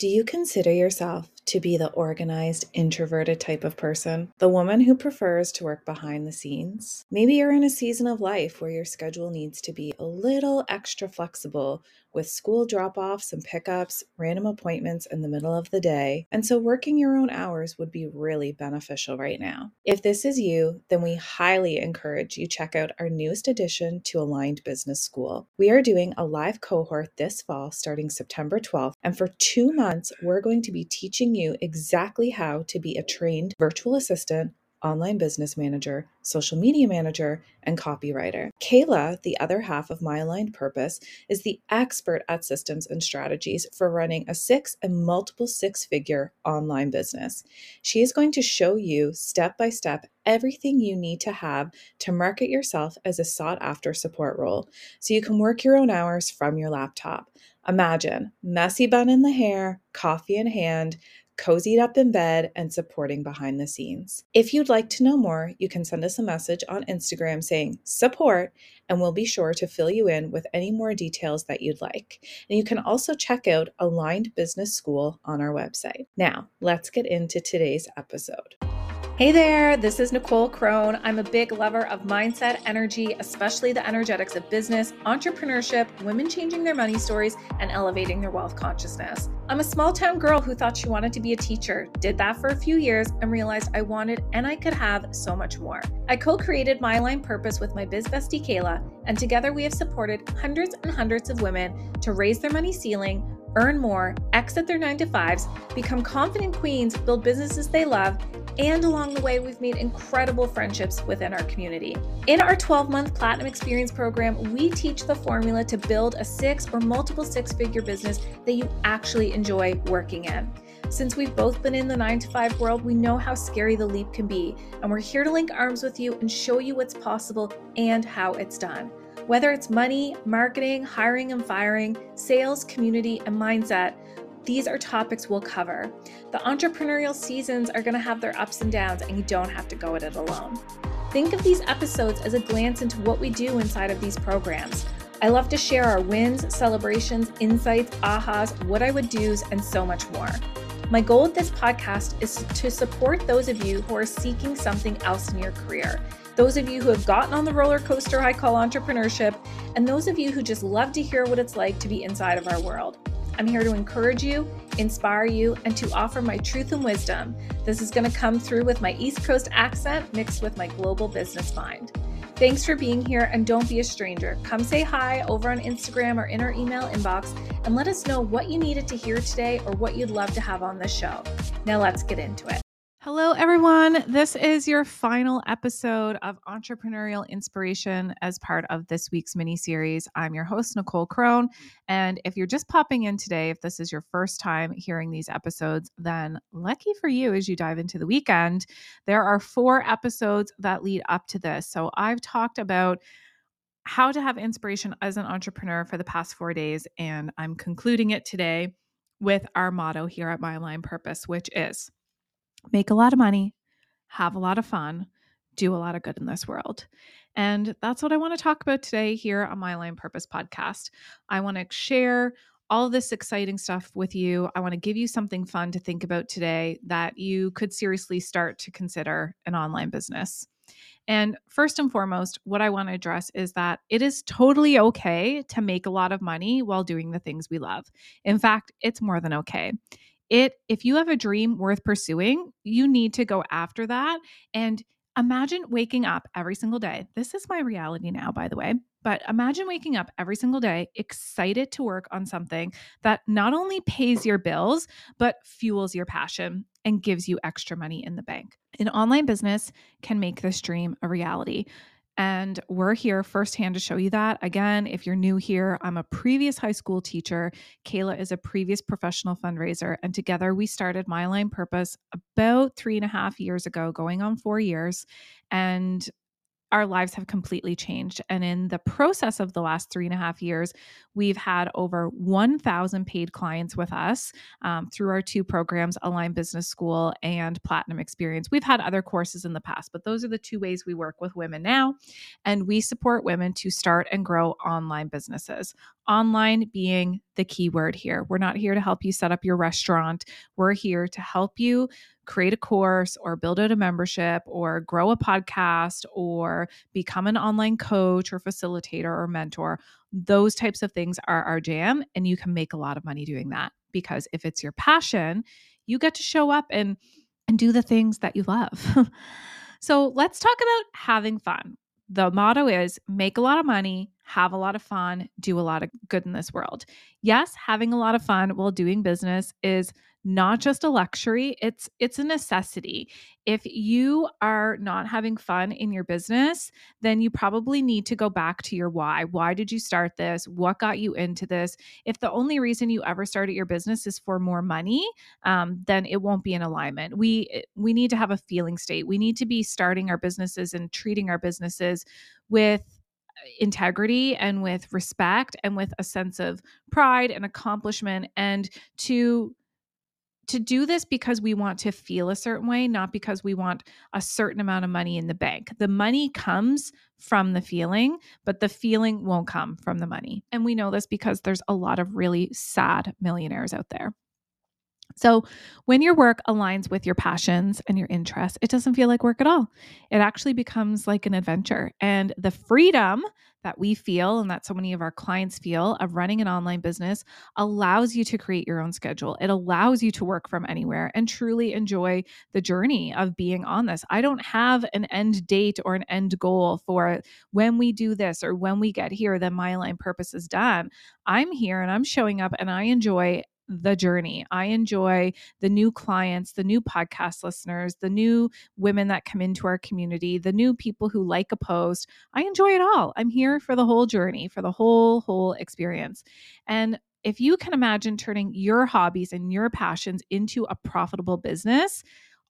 Do you consider yourself to be the organized, introverted type of person? The woman who prefers to work behind the scenes? Maybe you're in a season of life where your schedule needs to be a little extra flexible with school drop offs and pickups, random appointments in the middle of the day, and so working your own hours would be really beneficial right now. If this is you, then we highly encourage you check out our newest addition to Aligned Business School. We are doing a live cohort this fall starting September 12th, and for two months, we're going to be teaching you exactly how to be a trained virtual assistant online business manager, social media manager, and copywriter. Kayla, the other half of My Aligned Purpose, is the expert at systems and strategies for running a six and multiple six figure online business. She is going to show you step by step everything you need to have to market yourself as a sought after support role so you can work your own hours from your laptop. Imagine messy bun in the hair, coffee in hand, cozied up in bed, and supporting behind the scenes. If you'd like to know more, you can send us a message on Instagram saying support, and we'll be sure to fill you in with any more details that you'd like. And you can also check out Aligned Business School on our website. Now, let's get into today's episode. Hey there, this is Nicole Crone. I'm a big lover of mindset, energy, especially the energetics of business, entrepreneurship, women changing their money stories, and elevating their wealth consciousness. I'm a small town girl who thought she wanted to be a teacher, did that for a few years, and realized I wanted and I could have so much more. I co created My Aligned Purpose with my biz bestie Kayla, and together we have supported hundreds and hundreds of women to raise their money ceiling earn more, exit their nine to fives, become confident queens, build businesses they love, and along the way, we've made incredible friendships within our community. In our 12 month Platinum Experience program, we teach the formula to build a six or multiple six figure business that you actually enjoy working in. Since we've both been in the 9 to 5 world, we know how scary the leap can be, and we're here to link arms with you and show you what's possible and how it's done. Whether it's money, marketing, hiring and firing, sales, community, and mindset, these are topics we'll cover. The entrepreneurial seasons are going to have their ups and downs, and you don't have to go at it alone. Think of these episodes as a glance into what we do inside of these programs. I love to share our wins, celebrations, insights, ahas, what I would do's, and so much more. My goal with this podcast is to support those of you who are seeking something else in your career those of you who have gotten on the roller coaster I call entrepreneurship, and those of you who just love to hear what it's like to be inside of our world. I'm here to encourage you, inspire you, and to offer my truth and wisdom. This is going to come through with my East Coast accent mixed with my global business mind. Thanks for being here, and don't be a stranger. Come say hi over on Instagram or in our email inbox and let us know what you needed to hear today or what you'd love to have on the show. Now, let's get into it. Hello, everyone. This is your final episode of Entrepreneurial Inspiration as part of this week's mini series. I'm your host, Nicole Crone. And if you're just popping in today, if this is your first time hearing these episodes, then lucky for you as you dive into the weekend. There are four episodes that lead up to this. So I've talked about how to have inspiration as an entrepreneur for the past four days, and I'm concluding it today with our motto here at My Aligned Purpose, which is make a lot of money, have a lot of fun, do a lot of good in this world. And that's what I want to talk about today here on My Aligned Purpose podcast. I want to share all this exciting stuff with you. I want to give you something fun to think about today that you could seriously start to consider an online business. And first and foremost, what I want to address is that it is totally okay to make a lot of money while doing the things we love. In fact, it's more than okay it if you have a dream worth pursuing, you need to go after that and imagine waking up every single day. This is my reality now, by the way. But imagine waking up every single day excited to work on something that not only pays your bills, but fuels your passion and gives you extra money in the bank. An online business can make this dream a reality. And we're here firsthand to show you that. Again, if you're new here, I'm a previous high school teacher. Kayla is a previous professional fundraiser. And together we started My Aligned Purpose about three and a half years ago, going on four years. And our lives have completely changed. And in the process of the last three and a half years, we've had over 1,000 paid clients with us um, through our two programs, Align Business School and Platinum Experience. We've had other courses in the past, but those are the two ways we work with women now. And we support women to start and grow online businesses. online being the key word here. We're not here to help you set up your restaurant. We're here to help you create a course or build out a membership or grow a podcast or become an online coach or facilitator or mentor. Those types of things are our jam, and you can make a lot of money doing that because if it's your passion, you get to show up and and do the things that you love. so, let's talk about having fun. The motto is make a lot of money, have a lot of fun, do a lot of good in this world. Yes, having a lot of fun while doing business is not just a luxury it's it's a necessity. If you are not having fun in your business then you probably need to go back to your why. Why did you start this? What got you into this? If the only reason you ever started your business is for more money um, then it won't be in alignment. We eh, we need to have a feeling state. We need to be starting our businesses and treating our businesses with uh, integrity and with respect and with a sense of pride and accomplishment and to to do this because we want to feel a certain way, not because we want a certain amount of money in the bank. The money comes from the feeling, but the feeling won't come from the money. And we know this because there's a lot of really sad millionaires out there. So, when your work aligns with your passions and your interests, it doesn't feel like work at all. It actually becomes like an adventure. And the freedom that we feel and that so many of our clients feel of running an online business allows you to create your own schedule. It allows you to work from anywhere and truly enjoy the journey of being on this. I don't have an end date or an end goal for when we do this or when we get here, then my aligned purpose is done. I'm here and I'm showing up and I enjoy the journey. I enjoy the new clients, the new podcast listeners, the new women that come into our community, the new people who like a post. I enjoy it all. I'm here for the whole journey, for the whole, whole experience. And if you can imagine turning your hobbies and your passions into a profitable business,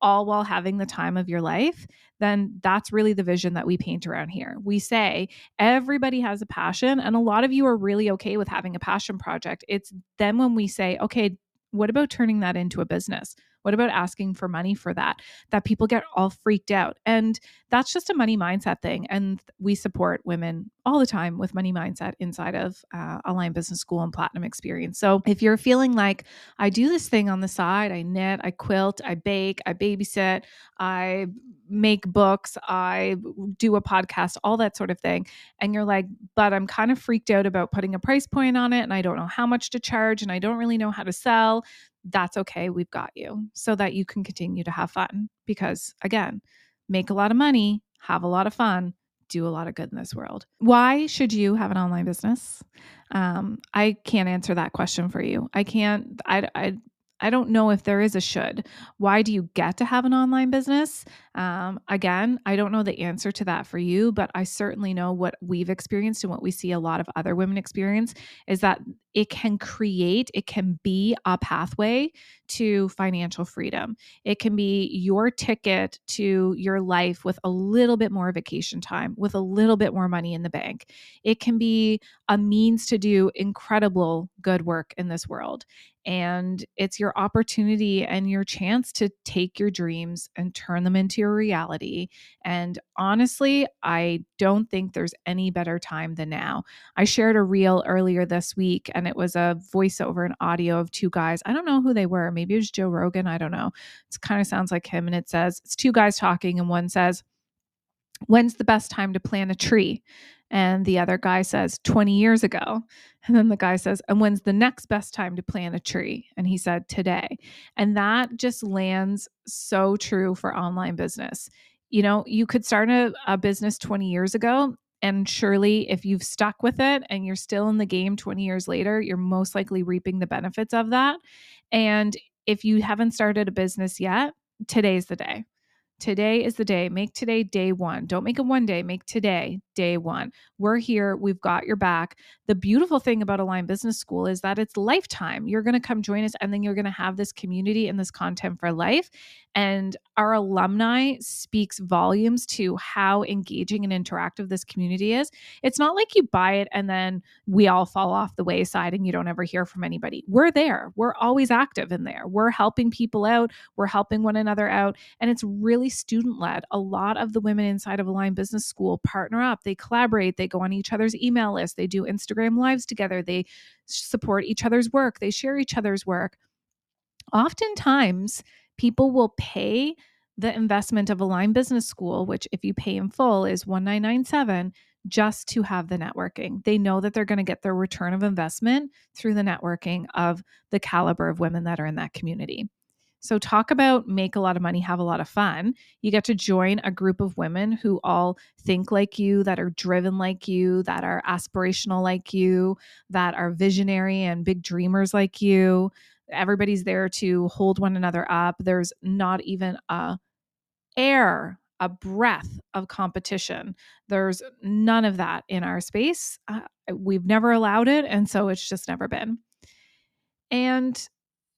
all while having the time of your life, then that's really the vision that we paint around here. We say everybody has a passion, and a lot of you are really okay with having a passion project. It's then when we say, okay, what about turning that into a business? What about asking for money for that? That people get all freaked out. And that's just a money mindset thing. And we support women all the time with money mindset inside of uh, Aligned Business School and Platinum Experience. So if you're feeling like I do this thing on the side, I knit, I quilt, I bake, I babysit, I make books, I do a podcast, all that sort of thing. And you're like, but I'm kind of freaked out about putting a price point on it and I don't know how much to charge and I don't really know how to sell that's okay. We've got you so that you can continue to have fun. Because again, make a lot of money, have a lot of fun, do a lot of good in this world. Why should you have an online business? Um, I can't answer that question for you. I can't, I, I, I don't know if there is a should. Why do you get to have an online business? Um, again, I don't know the answer to that for you, but I certainly know what we've experienced and what we see a lot of other women experience is that it can create, it can be a pathway to financial freedom. It can be your ticket to your life with a little bit more vacation time, with a little bit more money in the bank. It can be a means to do incredible good work in this world. And it's your opportunity and your chance to take your dreams and turn them into your reality. And honestly, I don't think there's any better time than now. I shared a reel earlier this week and it was a voiceover and audio of two guys. I don't know who they were. Maybe it was Joe Rogan. I don't know. It kind of sounds like him. And it says, it's two guys talking, and one says, When's the best time to plant a tree? And the other guy says, 20 years ago. And then the guy says, And when's the next best time to plant a tree? And he said, Today. And that just lands so true for online business. You know, you could start a, a business 20 years ago. And surely, if you've stuck with it and you're still in the game 20 years later, you're most likely reaping the benefits of that. And if you haven't started a business yet, today's the day. Today is the day. Make today day one. Don't make it one day. Make today day one. We're here. We've got your back. The beautiful thing about Aligned Business School is that it's lifetime. You're going to come join us and then you're going to have this community and this content for life. And our alumni speaks volumes to how engaging and interactive this community is. It's not like you buy it and then we all fall off the wayside and you don't ever hear from anybody. We're there. We're always active in there. We're helping people out. We're helping one another out. And it's really student led. A lot of the women inside of Align Business School partner up, they collaborate, they go on each other's email list, they do Instagram lives together, they support each other's work, they share each other's work. Oftentimes, people will pay the investment of Align Business School, which if you pay in full is 1997 just to have the networking. They know that they're going to get their return of investment through the networking of the caliber of women that are in that community. So, talk about make a lot of money, have a lot of fun. You get to join a group of women who all think like you, that are driven like you, that are aspirational like you, that are visionary and big dreamers like you. Everybody's there to hold one another up. There's not even a air, a breath of competition. There's none of that in our space. Uh, we've never allowed it. And so it's just never been. And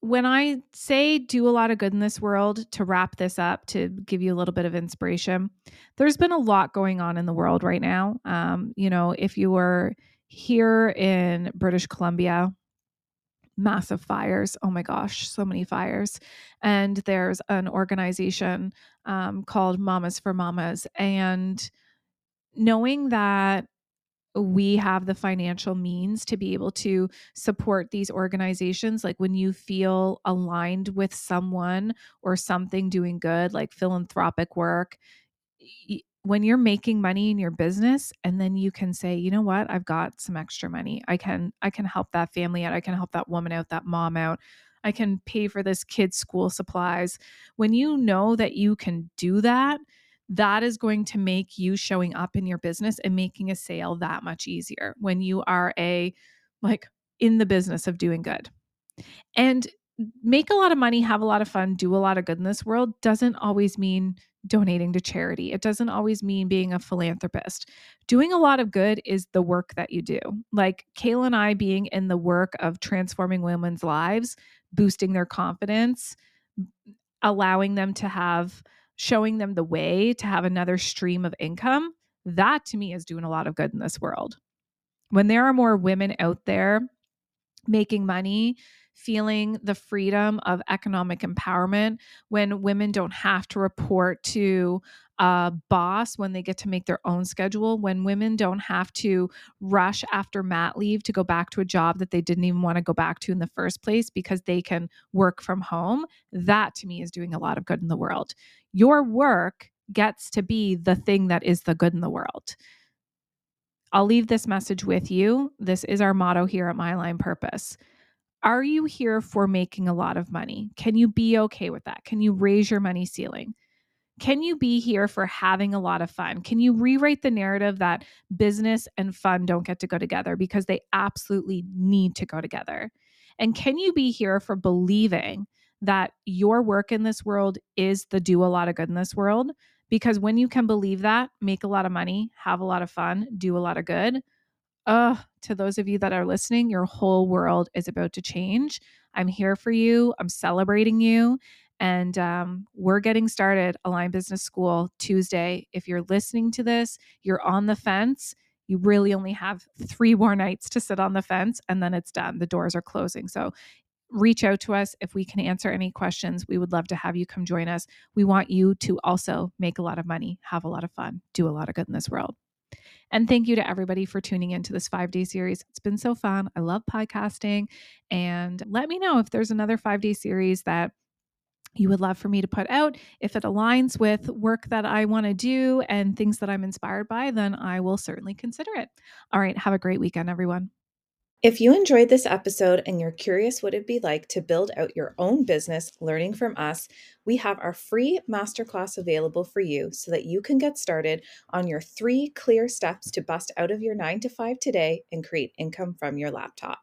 when I say do a lot of good in this world, to wrap this up, to give you a little bit of inspiration, there's been a lot going on in the world right now. Um, you know, if you were here in British Columbia, massive fires. Oh my gosh, so many fires. And there's an organization um, called Mamas for Mamas. And knowing that we have the financial means to be able to support these organizations. Like when you feel aligned with someone or something doing good like philanthropic work when you're making money in your business and then you can say you know what? I've got some extra money. I can i can help that family out. I can help that woman out that mom out. I can pay for this kid's school supplies. When you know that you can do that that is going to make you showing up in your business and making a sale that much easier when you are a like in the business of doing good and make a lot of money have a lot of fun do a lot of good in this world doesn't always mean donating to charity. It doesn't always mean being a philanthropist. Doing a lot of good is the work that you do. Like Kayla and I being in the work of transforming women's lives, boosting their confidence, allowing them to have, showing them the way to have another stream of income. That to me is doing a lot of good in this world. When there are more women out there making money, feeling the freedom of economic empowerment when women don't have to report to a boss when they get to make their own schedule, when women don't have to rush after mat leave to go back to a job that they didn't even want to go back to in the first place because they can work from home. That to me is doing a lot of good in the world. Your work gets to be the thing that is the good in the world. I'll leave this message with you. This is our motto here at My Align Purpose. Are you here for making a lot of money? Can you be okay with that? Can you raise your money ceiling? Can you be here for having a lot of fun? Can you rewrite the narrative that business and fun don't get to go together because they absolutely need to go together? And can you be here for believing that your work in this world is the do a lot of good in this world? Because when you can believe that, make a lot of money, have a lot of fun, do a lot of good, uh, to those of you that are listening, your whole world is about to change. I'm here for you. I'm celebrating you. And um, we're getting started Align Business School Tuesday. If you're listening to this, you're on the fence. You really only have three more nights to sit on the fence and then it's done. The doors are closing. So reach out to us if we can answer any questions. We would love to have you come join us. We want you to also make a lot of money, have a lot of fun, do a lot of good in this world. And thank you to everybody for tuning into this five day series. It's been so fun. I love podcasting. And let me know if there's another five day series that you would love for me to put out. If it aligns with work that I want to do and things that I'm inspired by, then I will certainly consider it. All right. Have a great weekend, everyone. If you enjoyed this episode and you're curious what it'd be like to build out your own business learning from us, we have our free masterclass available for you so that you can get started on your three clear steps to bust out of your nine to five today and create income from your laptop.